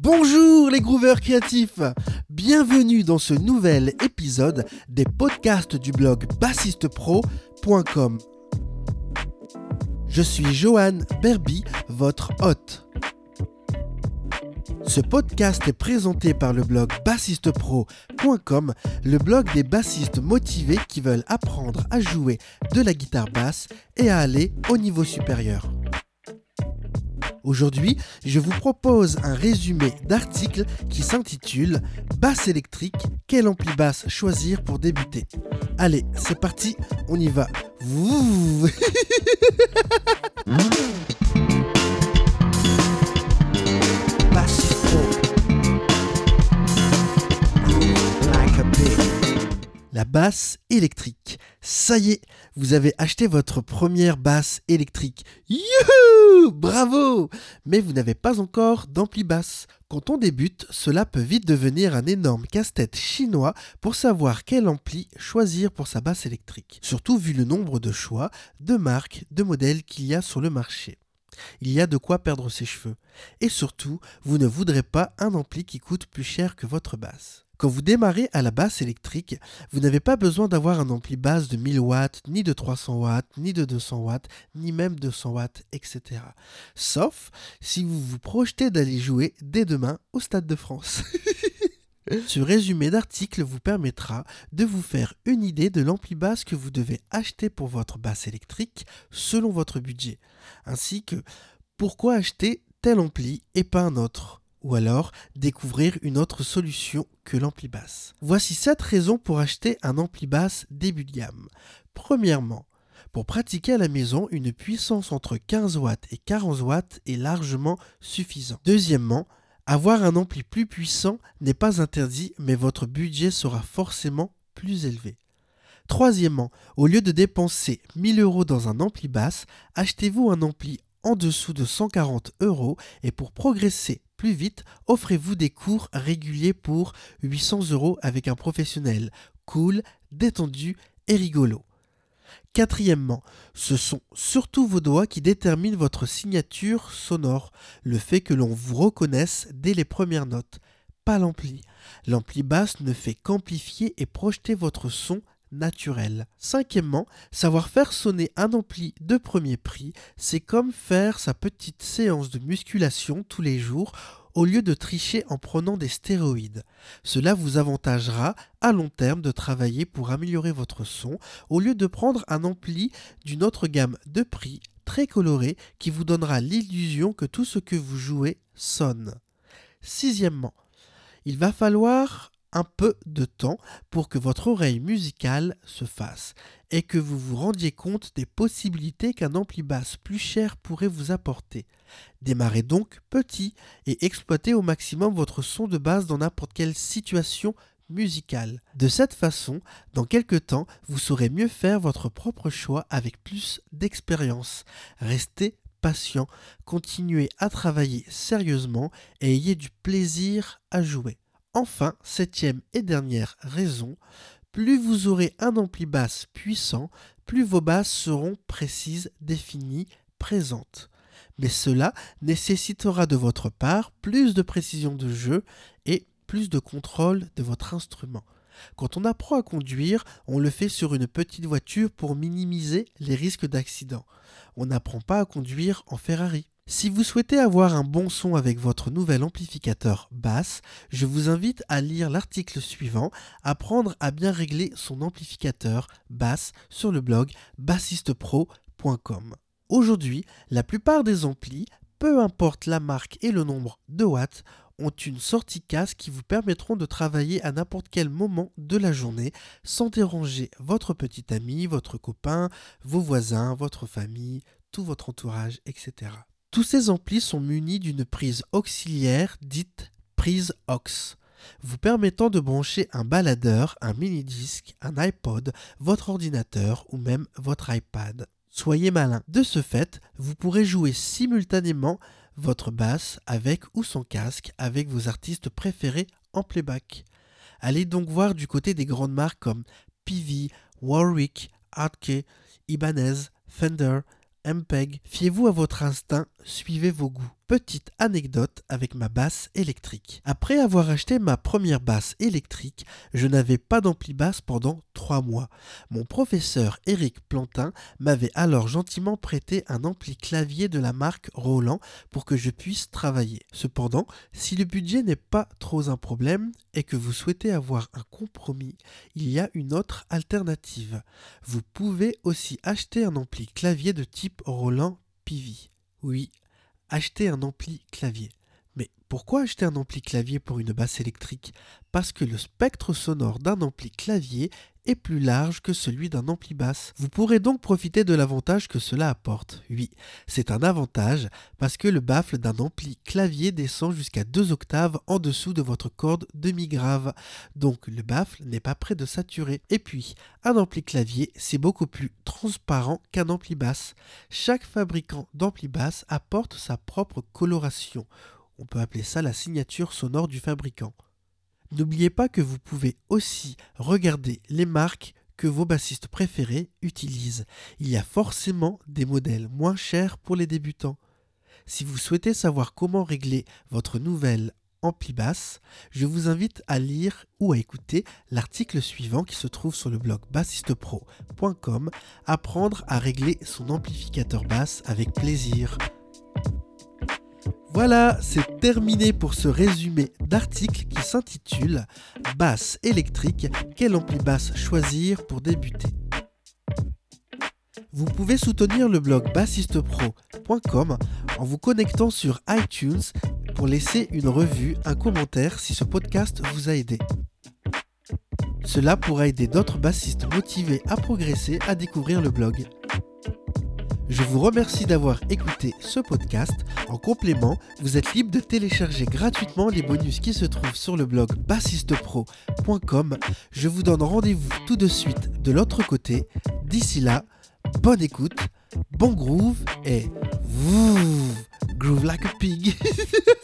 Bonjour les grooveurs créatifs Bienvenue dans ce nouvel épisode des podcasts du blog bassistepro.com. Je suis Johan Berby, votre hôte. Ce podcast est présenté par le blog bassistepro.com, le blog des bassistes motivés qui veulent apprendre à jouer de la guitare basse et à aller au niveau supérieur. Aujourd'hui, je vous propose un résumé d'article qui s'intitule Basse électrique, quel ampli basse choisir pour débuter? Allez, c'est parti, on y va. La basse électrique. Ça y est, vous avez acheté votre première basse électrique. Youhou Bravo Mais vous n'avez pas encore d'ampli basse. Quand on débute, cela peut vite devenir un énorme casse-tête chinois pour savoir quel ampli choisir pour sa basse électrique. Surtout vu le nombre de choix, de marques, de modèles qu'il y a sur le marché. Il y a de quoi perdre ses cheveux. Et surtout, vous ne voudrez pas un ampli qui coûte plus cher que votre basse. Quand vous démarrez à la basse électrique, vous n'avez pas besoin d'avoir un ampli basse de 1000 watts, ni de 300 watts, ni de 200 watts, ni même 200 watts, etc. Sauf si vous vous projetez d'aller jouer dès demain au Stade de France. Ce résumé d'article vous permettra de vous faire une idée de l'ampli basse que vous devez acheter pour votre basse électrique selon votre budget, ainsi que pourquoi acheter tel ampli et pas un autre? Ou alors découvrir une autre solution que l'ampli basse. Voici 7 raisons pour acheter un ampli basse début de gamme. Premièrement, pour pratiquer à la maison, une puissance entre 15 watts et 40 watts est largement suffisant. Deuxièmement, avoir un ampli plus puissant n'est pas interdit, mais votre budget sera forcément plus élevé. Troisièmement, au lieu de dépenser 1000 euros dans un ampli basse, achetez-vous un ampli en dessous de 140 euros et pour progresser plus vite, offrez-vous des cours réguliers pour 800 euros avec un professionnel cool, détendu et rigolo. Quatrièmement, ce sont surtout vos doigts qui déterminent votre signature sonore, le fait que l'on vous reconnaisse dès les premières notes, pas l'ampli. L'ampli basse ne fait qu'amplifier et projeter votre son naturel. Cinquièmement, savoir faire sonner un ampli de premier prix, c'est comme faire sa petite séance de musculation tous les jours au lieu de tricher en prenant des stéroïdes. Cela vous avantagera à long terme de travailler pour améliorer votre son au lieu de prendre un ampli d'une autre gamme de prix très coloré qui vous donnera l'illusion que tout ce que vous jouez sonne. Sixièmement, il va falloir un peu de temps pour que votre oreille musicale se fasse et que vous vous rendiez compte des possibilités qu'un ampli basse plus cher pourrait vous apporter. Démarrez donc petit et exploitez au maximum votre son de base dans n'importe quelle situation musicale. De cette façon, dans quelques temps, vous saurez mieux faire votre propre choix avec plus d'expérience. Restez patient, continuez à travailler sérieusement et ayez du plaisir à jouer. Enfin, septième et dernière raison, plus vous aurez un ampli basse puissant, plus vos basses seront précises, définies, présentes. Mais cela nécessitera de votre part plus de précision de jeu et plus de contrôle de votre instrument. Quand on apprend à conduire, on le fait sur une petite voiture pour minimiser les risques d'accident. On n'apprend pas à conduire en Ferrari. Si vous souhaitez avoir un bon son avec votre nouvel amplificateur basse, je vous invite à lire l'article suivant, Apprendre à bien régler son amplificateur basse sur le blog bassistepro.com. Aujourd'hui, la plupart des amplis, peu importe la marque et le nombre de watts, ont une sortie casse qui vous permettront de travailler à n'importe quel moment de la journée sans déranger votre petit ami, votre copain, vos voisins, votre famille, tout votre entourage, etc. Tous ces amplis sont munis d'une prise auxiliaire dite prise aux, vous permettant de brancher un baladeur, un mini-disque, un iPod, votre ordinateur ou même votre iPad. Soyez malin. De ce fait, vous pourrez jouer simultanément votre basse avec ou sans casque avec vos artistes préférés en playback. Allez donc voir du côté des grandes marques comme PV, Warwick, Artke, Ibanez, Fender, MPEG, fiez-vous à votre instinct, suivez vos goûts. Petite anecdote avec ma basse électrique. Après avoir acheté ma première basse électrique, je n'avais pas d'ampli basse pendant trois mois. Mon professeur Eric Plantin m'avait alors gentiment prêté un ampli clavier de la marque Roland pour que je puisse travailler. Cependant, si le budget n'est pas trop un problème et que vous souhaitez avoir un compromis, il y a une autre alternative. Vous pouvez aussi acheter un ampli clavier de type Roland PV. Oui, acheter un ampli clavier. Mais pourquoi acheter un ampli clavier pour une basse électrique? Parce que le spectre sonore d'un ampli clavier plus large que celui d'un ampli basse. Vous pourrez donc profiter de l'avantage que cela apporte. Oui, c'est un avantage parce que le baffle d'un ampli clavier descend jusqu'à 2 octaves en dessous de votre corde demi-grave. Donc le baffle n'est pas prêt de saturer. Et puis, un ampli clavier, c'est beaucoup plus transparent qu'un ampli basse. Chaque fabricant d'ampli basse apporte sa propre coloration. On peut appeler ça la signature sonore du fabricant. N'oubliez pas que vous pouvez aussi regarder les marques que vos bassistes préférés utilisent. Il y a forcément des modèles moins chers pour les débutants. Si vous souhaitez savoir comment régler votre nouvelle ampli basse, je vous invite à lire ou à écouter l'article suivant qui se trouve sur le blog bassistepro.com Apprendre à régler son amplificateur basse avec plaisir. Voilà, c'est terminé pour ce résumé d'article qui s'intitule Basse électrique, quel ampli basse choisir pour débuter? Vous pouvez soutenir le blog bassistepro.com en vous connectant sur iTunes pour laisser une revue, un commentaire si ce podcast vous a aidé. Cela pourra aider d'autres bassistes motivés à progresser à découvrir le blog. Je vous remercie d'avoir écouté ce podcast. En complément, vous êtes libre de télécharger gratuitement les bonus qui se trouvent sur le blog bassistepro.com. Je vous donne rendez-vous tout de suite de l'autre côté. D'ici là, bonne écoute, bon groove et groove like a pig.